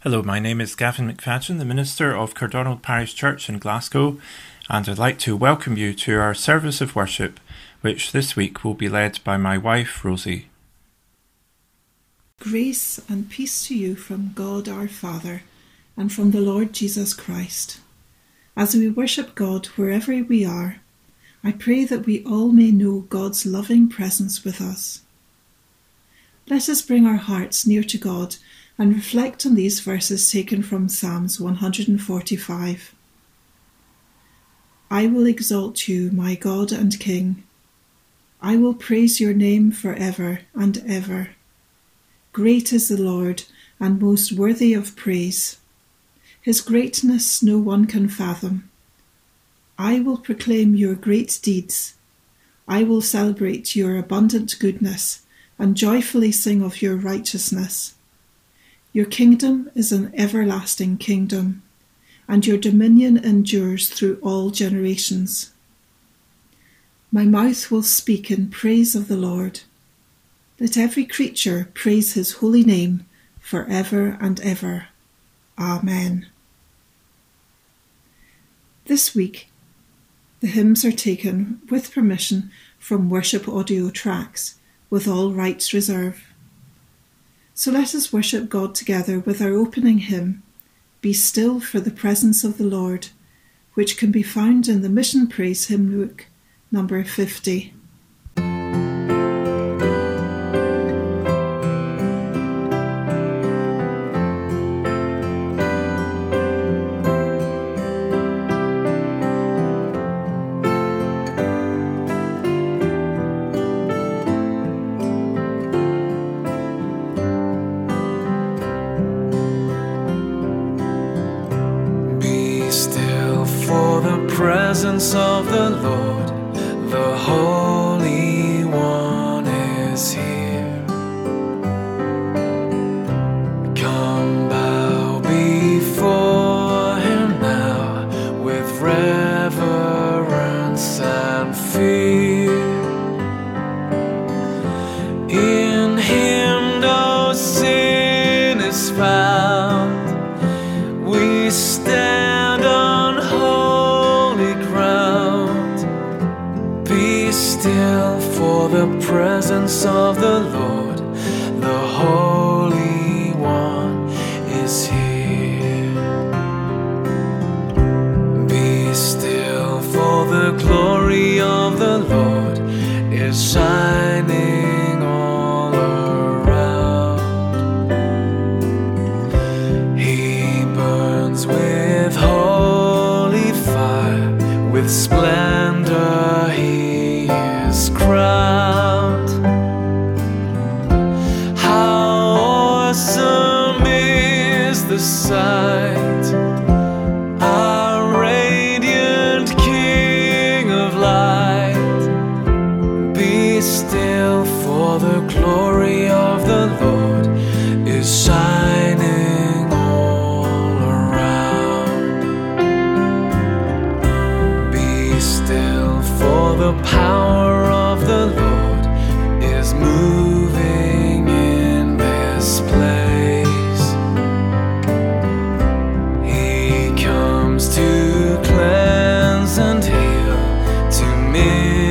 Hello, my name is Gavin McFadden, the Minister of Cardonald Parish Church in Glasgow, and I'd like to welcome you to our service of worship, which this week will be led by my wife, Rosie. Grace and peace to you from God our Father and from the Lord Jesus Christ. As we worship God wherever we are, I pray that we all may know God's loving presence with us. Let us bring our hearts near to God and reflect on these verses taken from Psalms 145. I will exalt you, my God and King. I will praise your name for ever and ever. Great is the Lord, and most worthy of praise. His greatness no one can fathom. I will proclaim your great deeds. I will celebrate your abundant goodness and joyfully sing of your righteousness. Your kingdom is an everlasting kingdom, and your dominion endures through all generations. My mouth will speak in praise of the Lord. Let every creature praise his holy name for ever and ever. Amen. This week, the hymns are taken with permission from worship audio tracks, with all rights reserved. So let us worship God together with our opening hymn, Be Still for the Presence of the Lord, which can be found in the Mission Praise Hymn Book, number 50. Of the is to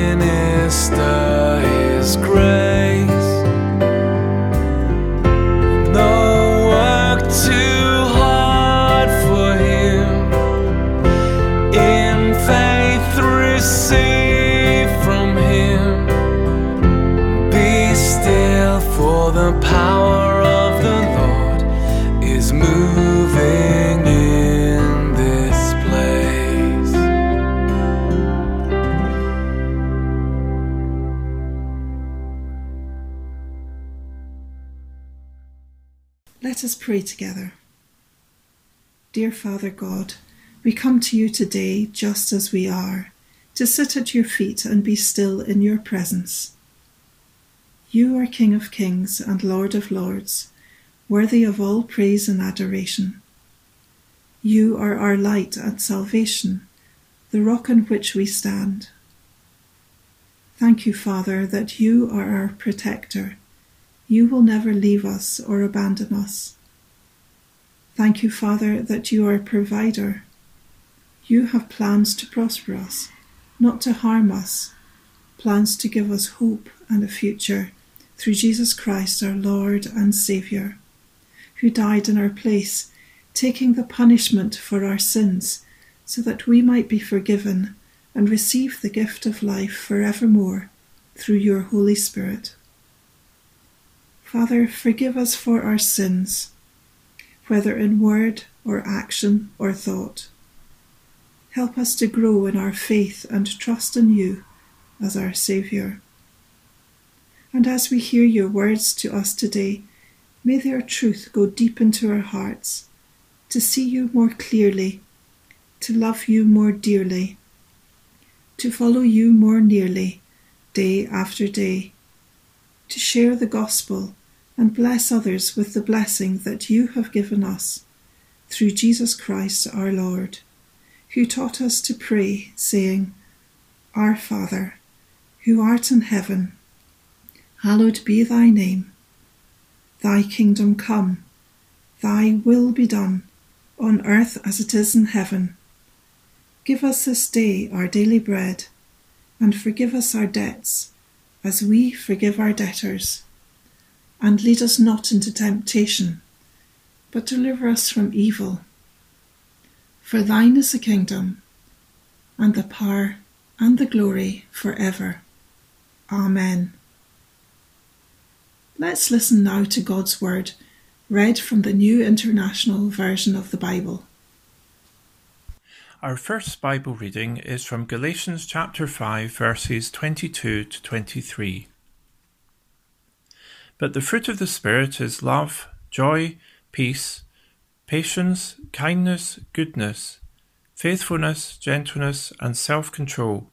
Father God, we come to you today just as we are, to sit at your feet and be still in your presence. You are King of kings and Lord of lords, worthy of all praise and adoration. You are our light and salvation, the rock on which we stand. Thank you, Father, that you are our protector. You will never leave us or abandon us. Thank you, Father, that you are a provider. You have plans to prosper us, not to harm us, plans to give us hope and a future through Jesus Christ, our Lord and Saviour, who died in our place, taking the punishment for our sins, so that we might be forgiven and receive the gift of life forevermore through your Holy Spirit. Father, forgive us for our sins, whether in word or action or thought. Help us to grow in our faith and trust in you as our Saviour. And as we hear your words to us today, may their truth go deep into our hearts, to see you more clearly, to love you more dearly, to follow you more nearly, day after day, to share the gospel and bless others with the blessing that you have given us through Jesus Christ our Lord, who taught us to pray, saying, Our Father, who art in heaven, hallowed be thy name. Thy kingdom come, thy will be done, on earth as it is in heaven. Give us this day our daily bread, and forgive us our debts, as we forgive our debtors and lead us not into temptation, but deliver us from evil. For thine is the kingdom, and the power, and the glory for ever. Amen. Let's listen now to God's Word, read from the New International Version of the Bible. Our first Bible reading is from Galatians chapter 5, verses 22 to 23. But the fruit of the Spirit is love, joy, peace, patience, kindness, goodness, faithfulness, gentleness, and self control.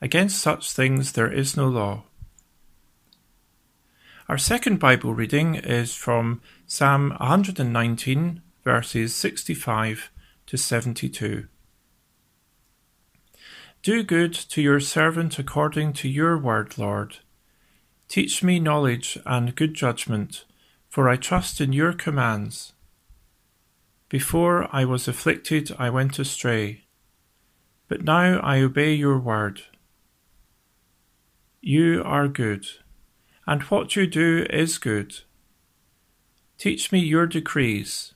Against such things there is no law. Our second Bible reading is from Psalm 119, verses 65 to 72. Do good to your servant according to your word, Lord. Teach me knowledge and good judgment, for I trust in your commands. Before I was afflicted, I went astray, but now I obey your word. You are good, and what you do is good. Teach me your decrees.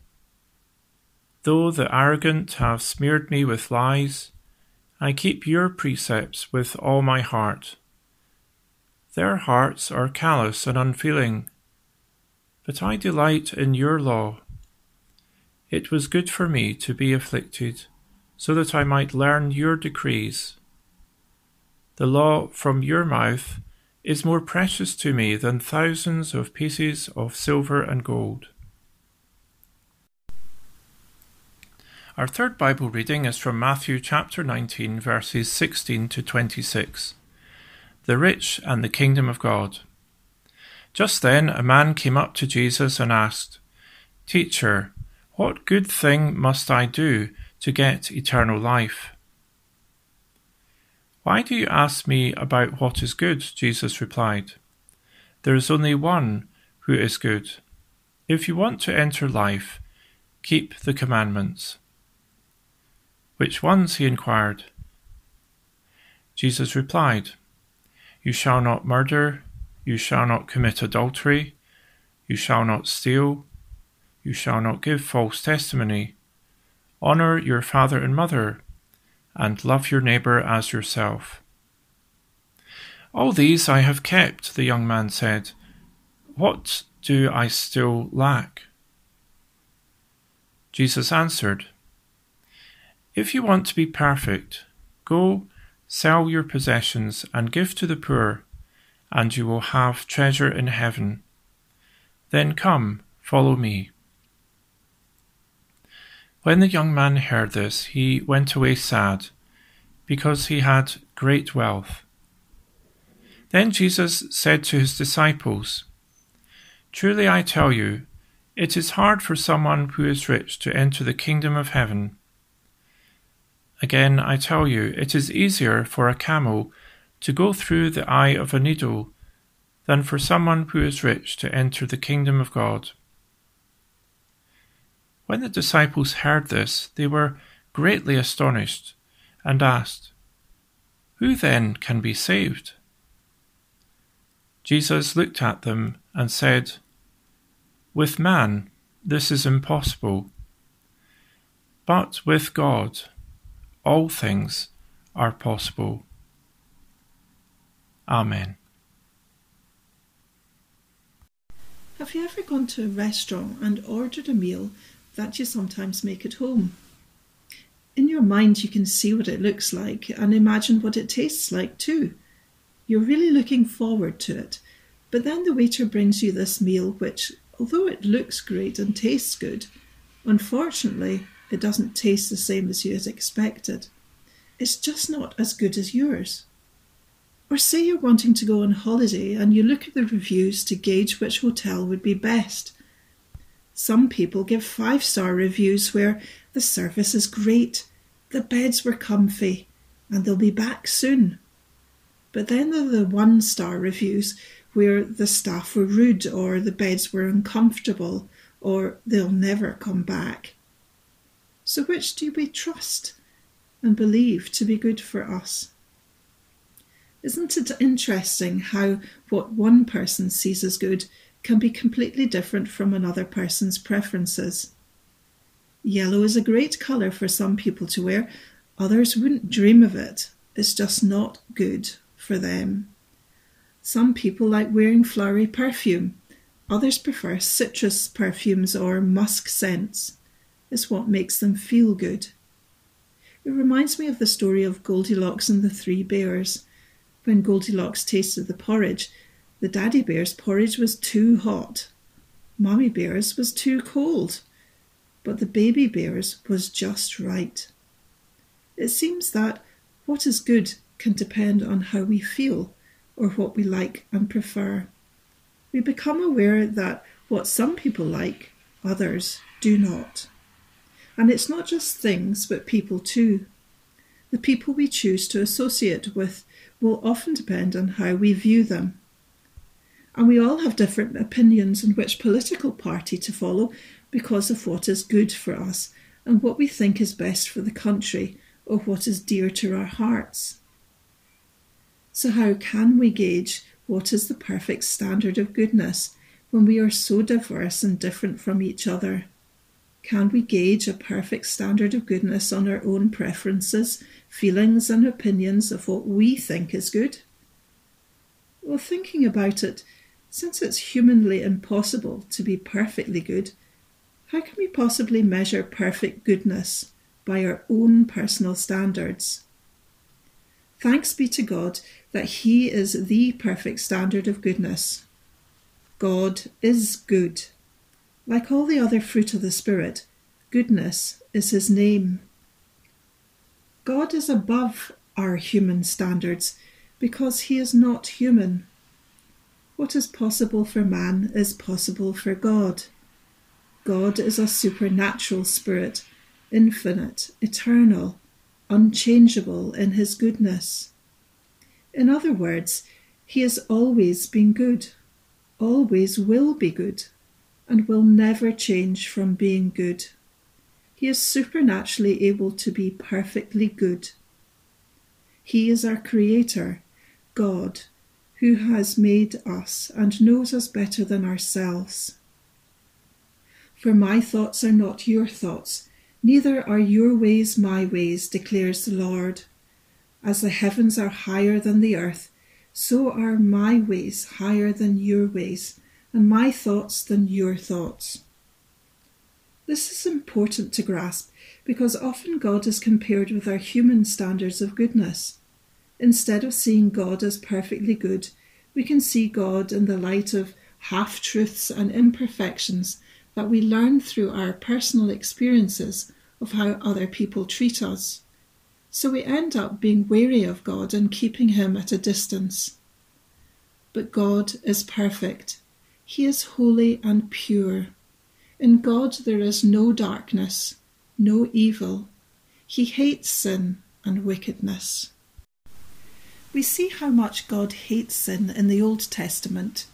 Though the arrogant have smeared me with lies, I keep your precepts with all my heart. Their hearts are callous and unfeeling. But I delight in your law. It was good for me to be afflicted, so that I might learn your decrees. The law from your mouth is more precious to me than thousands of pieces of silver and gold. Our third Bible reading is from Matthew chapter 19, verses 16 to 26 the rich and the kingdom of God. Just then a man came up to Jesus and asked, Teacher, what good thing must I do to get eternal life? Why do you ask me about what is good? Jesus replied. There is only one who is good. If you want to enter life, keep the commandments. Which ones? he inquired. Jesus replied, you shall not murder, you shall not commit adultery, you shall not steal, you shall not give false testimony. Honor your father and mother, and love your neighbor as yourself. All these I have kept, the young man said. What do I still lack? Jesus answered, If you want to be perfect, go Sell your possessions and give to the poor, and you will have treasure in heaven. Then come, follow me. When the young man heard this, he went away sad, because he had great wealth. Then Jesus said to his disciples, Truly I tell you, it is hard for someone who is rich to enter the kingdom of heaven. Again, I tell you, it is easier for a camel to go through the eye of a needle than for someone who is rich to enter the kingdom of God. When the disciples heard this, they were greatly astonished and asked, Who then can be saved? Jesus looked at them and said, With man this is impossible, but with God all things are possible. Amen. Have you ever gone to a restaurant and ordered a meal that you sometimes make at home? In your mind, you can see what it looks like and imagine what it tastes like too. You're really looking forward to it. But then the waiter brings you this meal, which, although it looks great and tastes good, unfortunately, it doesn't taste the same as you had expected. It's just not as good as yours. Or say you're wanting to go on holiday and you look at the reviews to gauge which hotel would be best. Some people give five star reviews where the service is great, the beds were comfy, and they'll be back soon. But then there are the one star reviews where the staff were rude or the beds were uncomfortable or they'll never come back. So, which do we trust and believe to be good for us? Isn't it interesting how what one person sees as good can be completely different from another person's preferences? Yellow is a great colour for some people to wear, others wouldn't dream of it. It's just not good for them. Some people like wearing flowery perfume, others prefer citrus perfumes or musk scents. It's what makes them feel good. It reminds me of the story of Goldilocks and the Three Bears. When Goldilocks tasted the porridge, the daddy bear's porridge was too hot. Mummy bear's was too cold. But the baby bear's was just right. It seems that what is good can depend on how we feel or what we like and prefer. We become aware that what some people like, others do not. And it's not just things, but people too. The people we choose to associate with will often depend on how we view them. And we all have different opinions on which political party to follow because of what is good for us and what we think is best for the country or what is dear to our hearts. So, how can we gauge what is the perfect standard of goodness when we are so diverse and different from each other? Can we gauge a perfect standard of goodness on our own preferences, feelings, and opinions of what we think is good? Well, thinking about it, since it's humanly impossible to be perfectly good, how can we possibly measure perfect goodness by our own personal standards? Thanks be to God that He is the perfect standard of goodness. God is good. Like all the other fruit of the Spirit, goodness is his name. God is above our human standards because he is not human. What is possible for man is possible for God. God is a supernatural spirit, infinite, eternal, unchangeable in his goodness. In other words, he has always been good, always will be good and will never change from being good. He is supernaturally able to be perfectly good. He is our Creator, God, who has made us and knows us better than ourselves. For my thoughts are not your thoughts, neither are your ways my ways, declares the Lord. As the heavens are higher than the earth, so are my ways higher than your ways, and my thoughts than your thoughts. This is important to grasp because often God is compared with our human standards of goodness. Instead of seeing God as perfectly good, we can see God in the light of half truths and imperfections that we learn through our personal experiences of how other people treat us. So we end up being wary of God and keeping Him at a distance. But God is perfect he is holy and pure. In God there is no darkness, no evil. He hates sin and wickedness. We see how much God hates sin in the Old Testament.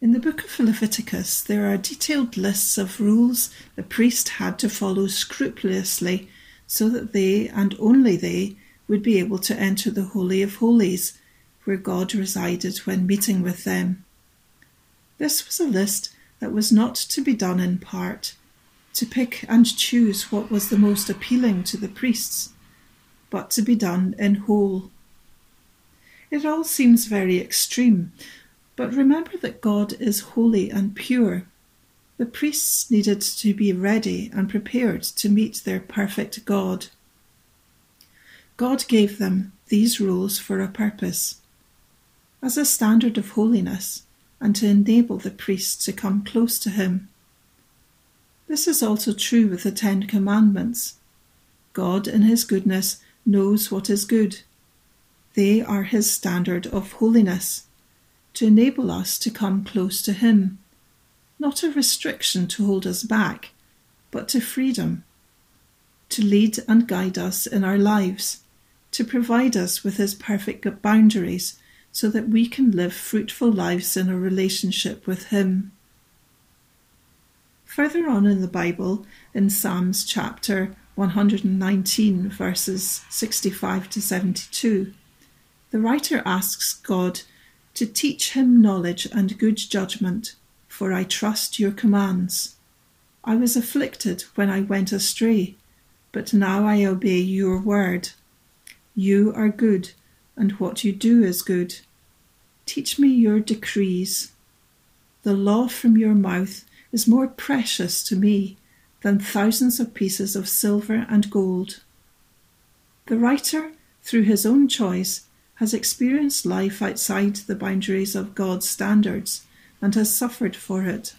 In the book of Leviticus, there are detailed lists of rules the priest had to follow scrupulously so that they, and only they, would be able to enter the Holy of Holies, where God resided when meeting with them. This was a list that was not to be done in part, to pick and choose what was the most appealing to the priests, but to be done in whole. It all seems very extreme, but remember that God is holy and pure. The priests needed to be ready and prepared to meet their perfect God. God gave them these rules for a purpose as a standard of holiness and to enable the priests to come close to Him. This is also true with the Ten Commandments. God, in His goodness, knows what is good. They are His standard of holiness to enable us to come close to Him, not a restriction to hold us back, but to freedom, to lead and guide us in our lives, to provide us with His perfect boundaries so that we can live fruitful lives in a relationship with Him. Further on in the Bible, in Psalms chapter 119, verses 65 to 72, the writer asks God to teach him knowledge and good judgment, for I trust your commands. I was afflicted when I went astray, but now I obey your word. You are good, and what you do is good. Teach me your decrees. The law from your mouth is more precious to me than thousands of pieces of silver and gold. The writer, through his own choice, has experienced life outside the boundaries of God's standards and has suffered for it.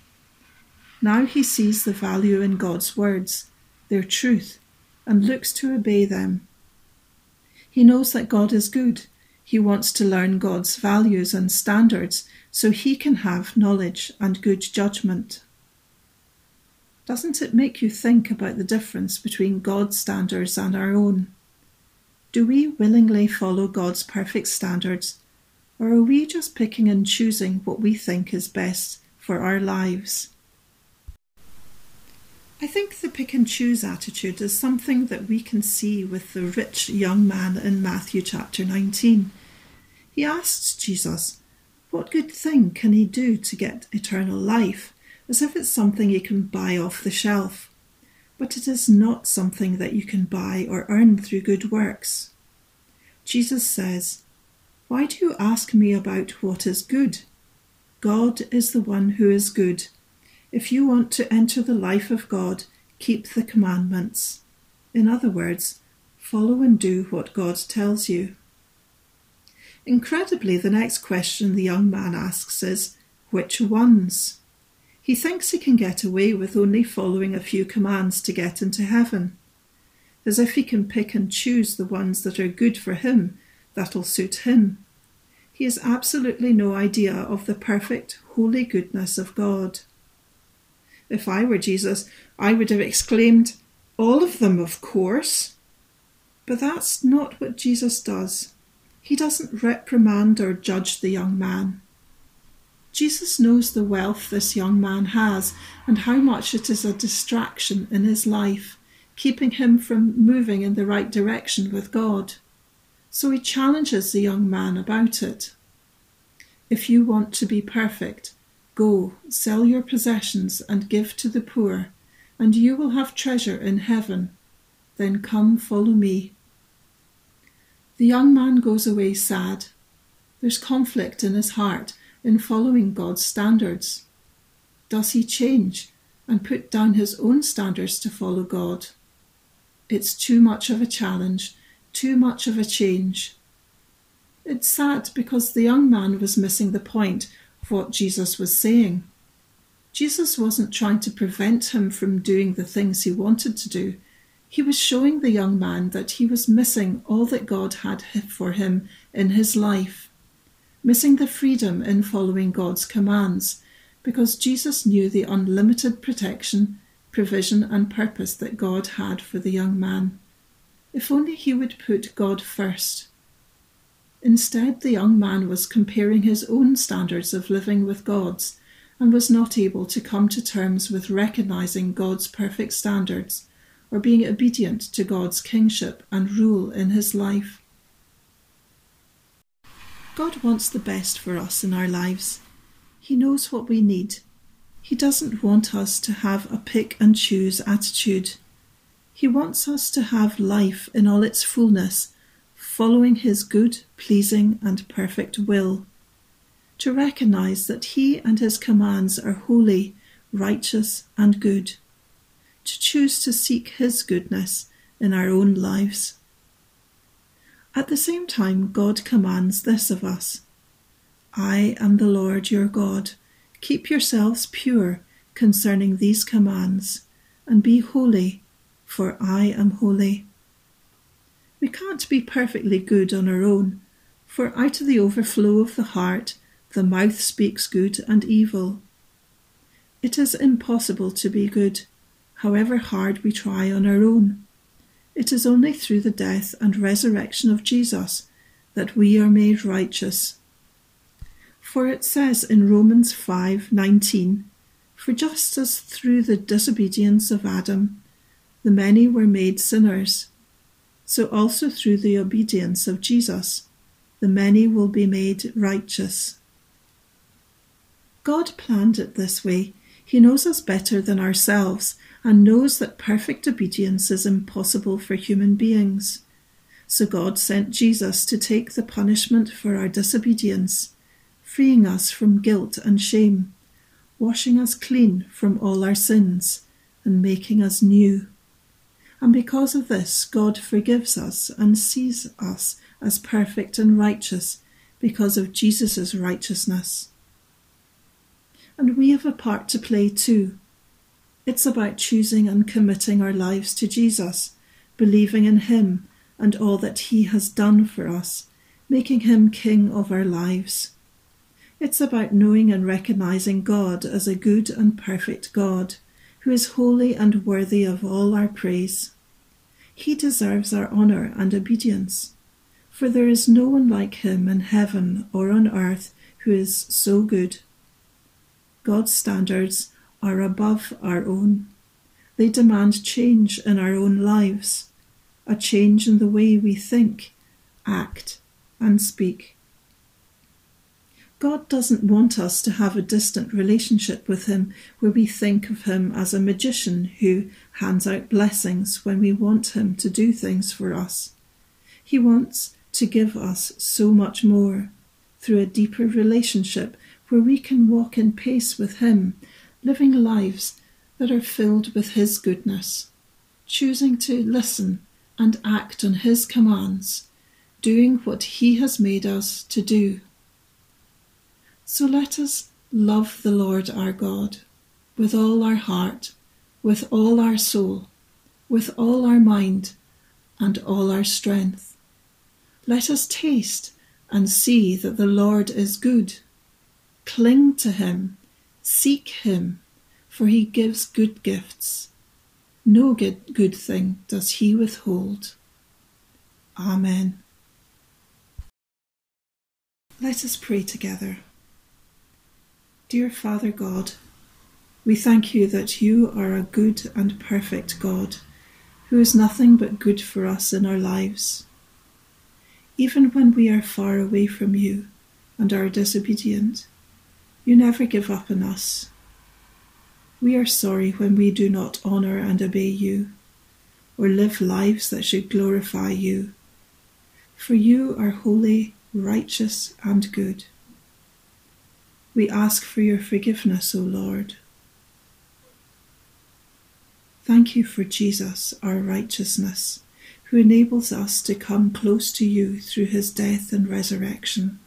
Now he sees the value in God's words, their truth, and looks to obey them. He knows that God is good. He wants to learn God's values and standards so he can have knowledge and good judgment. Doesn't it make you think about the difference between God's standards and our own? Do we willingly follow God's perfect standards, or are we just picking and choosing what we think is best for our lives? I think the pick and choose attitude is something that we can see with the rich young man in Matthew chapter 19. He asks Jesus, What good thing can he do to get eternal life? as if it's something you can buy off the shelf but it is not something that you can buy or earn through good works. Jesus says, Why do you ask me about what is good? God is the one who is good. If you want to enter the life of God, keep the commandments. In other words, follow and do what God tells you. Incredibly, the next question the young man asks is, Which ones? He thinks he can get away with only following a few commands to get into heaven, as if he can pick and choose the ones that are good for him, that'll suit him. He has absolutely no idea of the perfect, holy goodness of God. If I were Jesus, I would have exclaimed, All of them, of course. But that's not what Jesus does. He doesn't reprimand or judge the young man. Jesus knows the wealth this young man has and how much it is a distraction in his life, keeping him from moving in the right direction with God. So he challenges the young man about it. If you want to be perfect, go, sell your possessions and give to the poor, and you will have treasure in heaven. Then come follow me. The young man goes away sad. There's conflict in his heart in following God's standards? Does he change and put down his own standards to follow God? It's too much of a challenge, too much of a change. It's sad because the young man was missing the point of what Jesus was saying. Jesus wasn't trying to prevent him from doing the things he wanted to do. He was showing the young man that he was missing all that God had for him in his life missing the freedom in following God's commands, because Jesus knew the unlimited protection, provision, and purpose that God had for the young man. If only he would put God first. Instead, the young man was comparing his own standards of living with God's and was not able to come to terms with recognizing God's perfect standards or being obedient to God's kingship and rule in his life. God wants the best for us in our lives. He knows what we need. He doesn't want us to have a pick and choose attitude. He wants us to have life in all its fullness, following His good, pleasing, and perfect will. To recognize that He and His commands are holy, righteous, and good. To choose to seek His goodness in our own lives. At the same time, God commands this of us I am the Lord your God. Keep yourselves pure concerning these commands, and be holy, for I am holy. We can't be perfectly good on our own, for out of the overflow of the heart the mouth speaks good and evil. It is impossible to be good, however hard we try on our own. It is only through the death and resurrection of Jesus that we are made righteous. For it says in Romans 5:19, For just as through the disobedience of Adam the many were made sinners, so also through the obedience of Jesus the many will be made righteous. God planned it this way. He knows us better than ourselves and knows that perfect obedience is impossible for human beings. So God sent Jesus to take the punishment for our disobedience, freeing us from guilt and shame, washing us clean from all our sins, and making us new. And because of this, God forgives us and sees us as perfect and righteous because of Jesus' righteousness. And we have a part to play too it's about choosing and committing our lives to Jesus, believing in Him and all that He has done for us, making Him King of our lives. It's about knowing and recognizing God as a good and perfect God, who is holy and worthy of all our praise. He deserves our honour and obedience, for there is no one like Him in heaven or on earth who is so good. God's standards are above our own. They demand change in our own lives, a change in the way we think, act, and speak. God doesn't want us to have a distant relationship with Him where we think of Him as a magician who hands out blessings when we want Him to do things for us. He wants to give us so much more through a deeper relationship where we can walk in pace with Him living lives that are filled with His goodness, choosing to listen and act on His commands, doing what He has made us to do. So let us love the Lord our God with all our heart, with all our soul, with all our mind, and all our strength. Let us taste and see that the Lord is good. Cling to Him Seek him, for he gives good gifts. No good, good thing does he withhold. Amen. Let us pray together. Dear Father God, we thank you that you are a good and perfect God who is nothing but good for us in our lives. Even when we are far away from you and are disobedient, you never give up on us. We are sorry when we do not honour and obey you, or live lives that should glorify you. For you are holy, righteous, and good. We ask for your forgiveness, O Lord. Thank you for Jesus, our righteousness, who enables us to come close to you through his death and resurrection.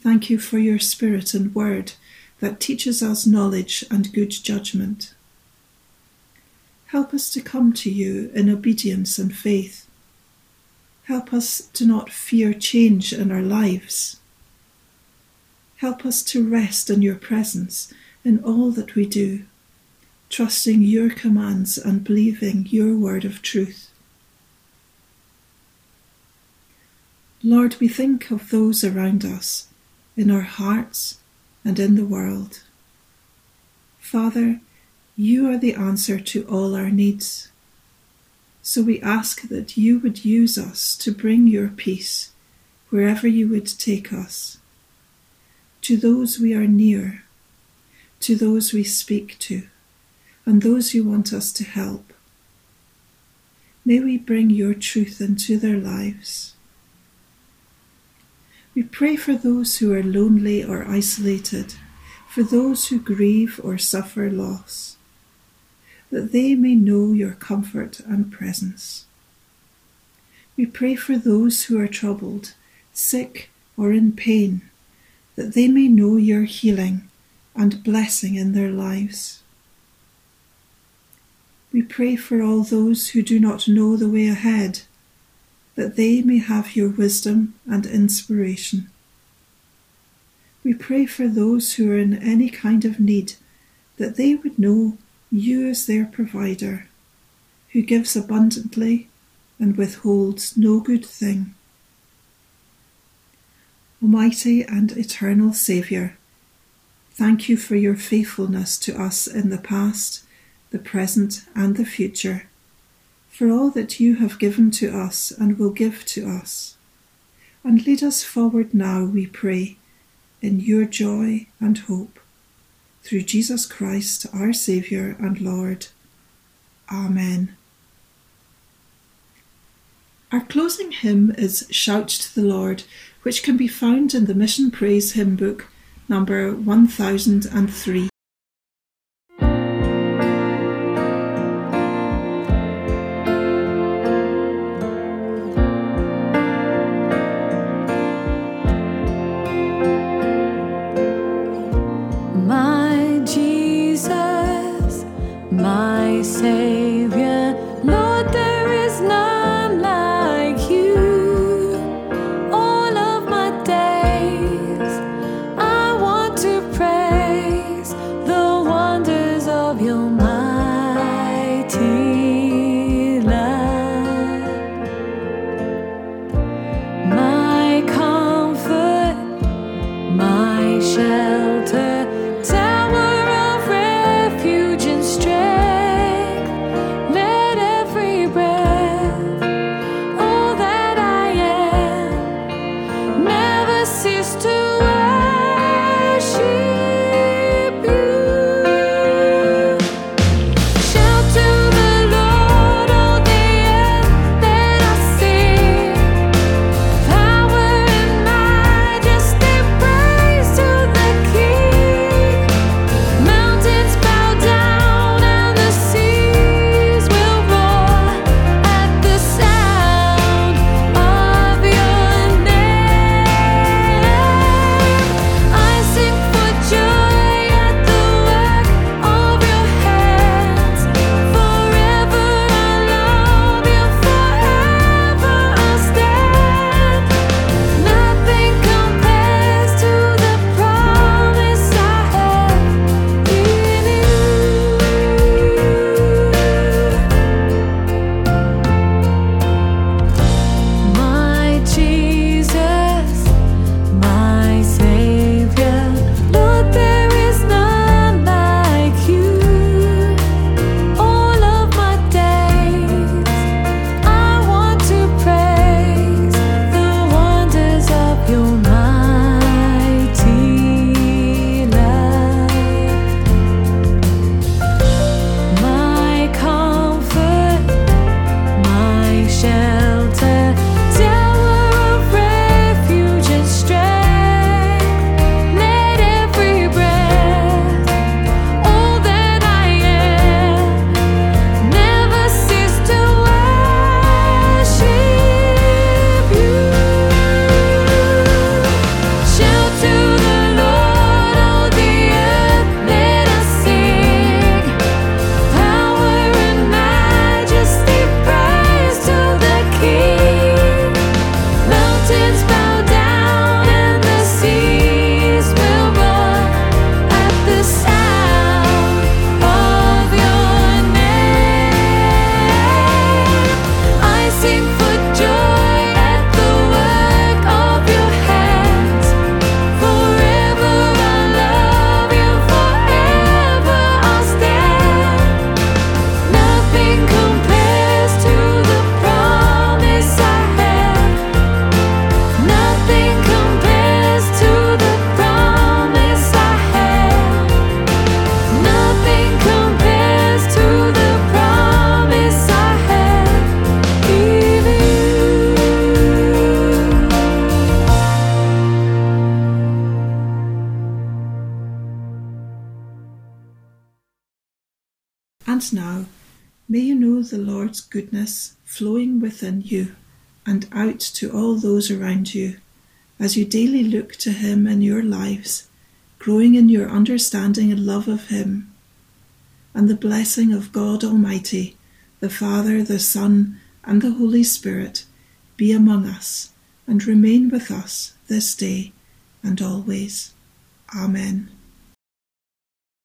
Thank you for your Spirit and Word that teaches us knowledge and good judgment. Help us to come to you in obedience and faith. Help us to not fear change in our lives. Help us to rest in your presence in all that we do, trusting your commands and believing your word of truth. Lord, we think of those around us in our hearts and in the world. Father, you are the answer to all our needs. So we ask that you would use us to bring your peace wherever you would take us, to those we are near, to those we speak to, and those you want us to help. May we bring your truth into their lives. We pray for those who are lonely or isolated for those who grieve or suffer loss, that they may know your comfort and presence. We pray for those who are troubled, sick, or in pain, that they may know your healing and blessing in their lives. We pray for all those who do not know the way ahead, that they may have your wisdom and inspiration. We pray for those who are in any kind of need, that they would know you as their provider, who gives abundantly and withholds no good thing. Almighty and eternal Saviour, thank you for your faithfulness to us in the past, the present, and the future, for all that you have given to us and will give to us. And lead us forward now, we pray in your joy and hope. Through Jesus Christ, our Saviour and Lord. Amen. Our closing hymn is Shout to the Lord, which can be found in the Mission Praise Hymn Book, number 1003. May you know the Lord's goodness flowing within you and out to all those around you as you daily look to Him in your lives, growing in your understanding and love of Him. And the blessing of God Almighty, the Father, the Son, and the Holy Spirit be among us and remain with us this day and always. Amen.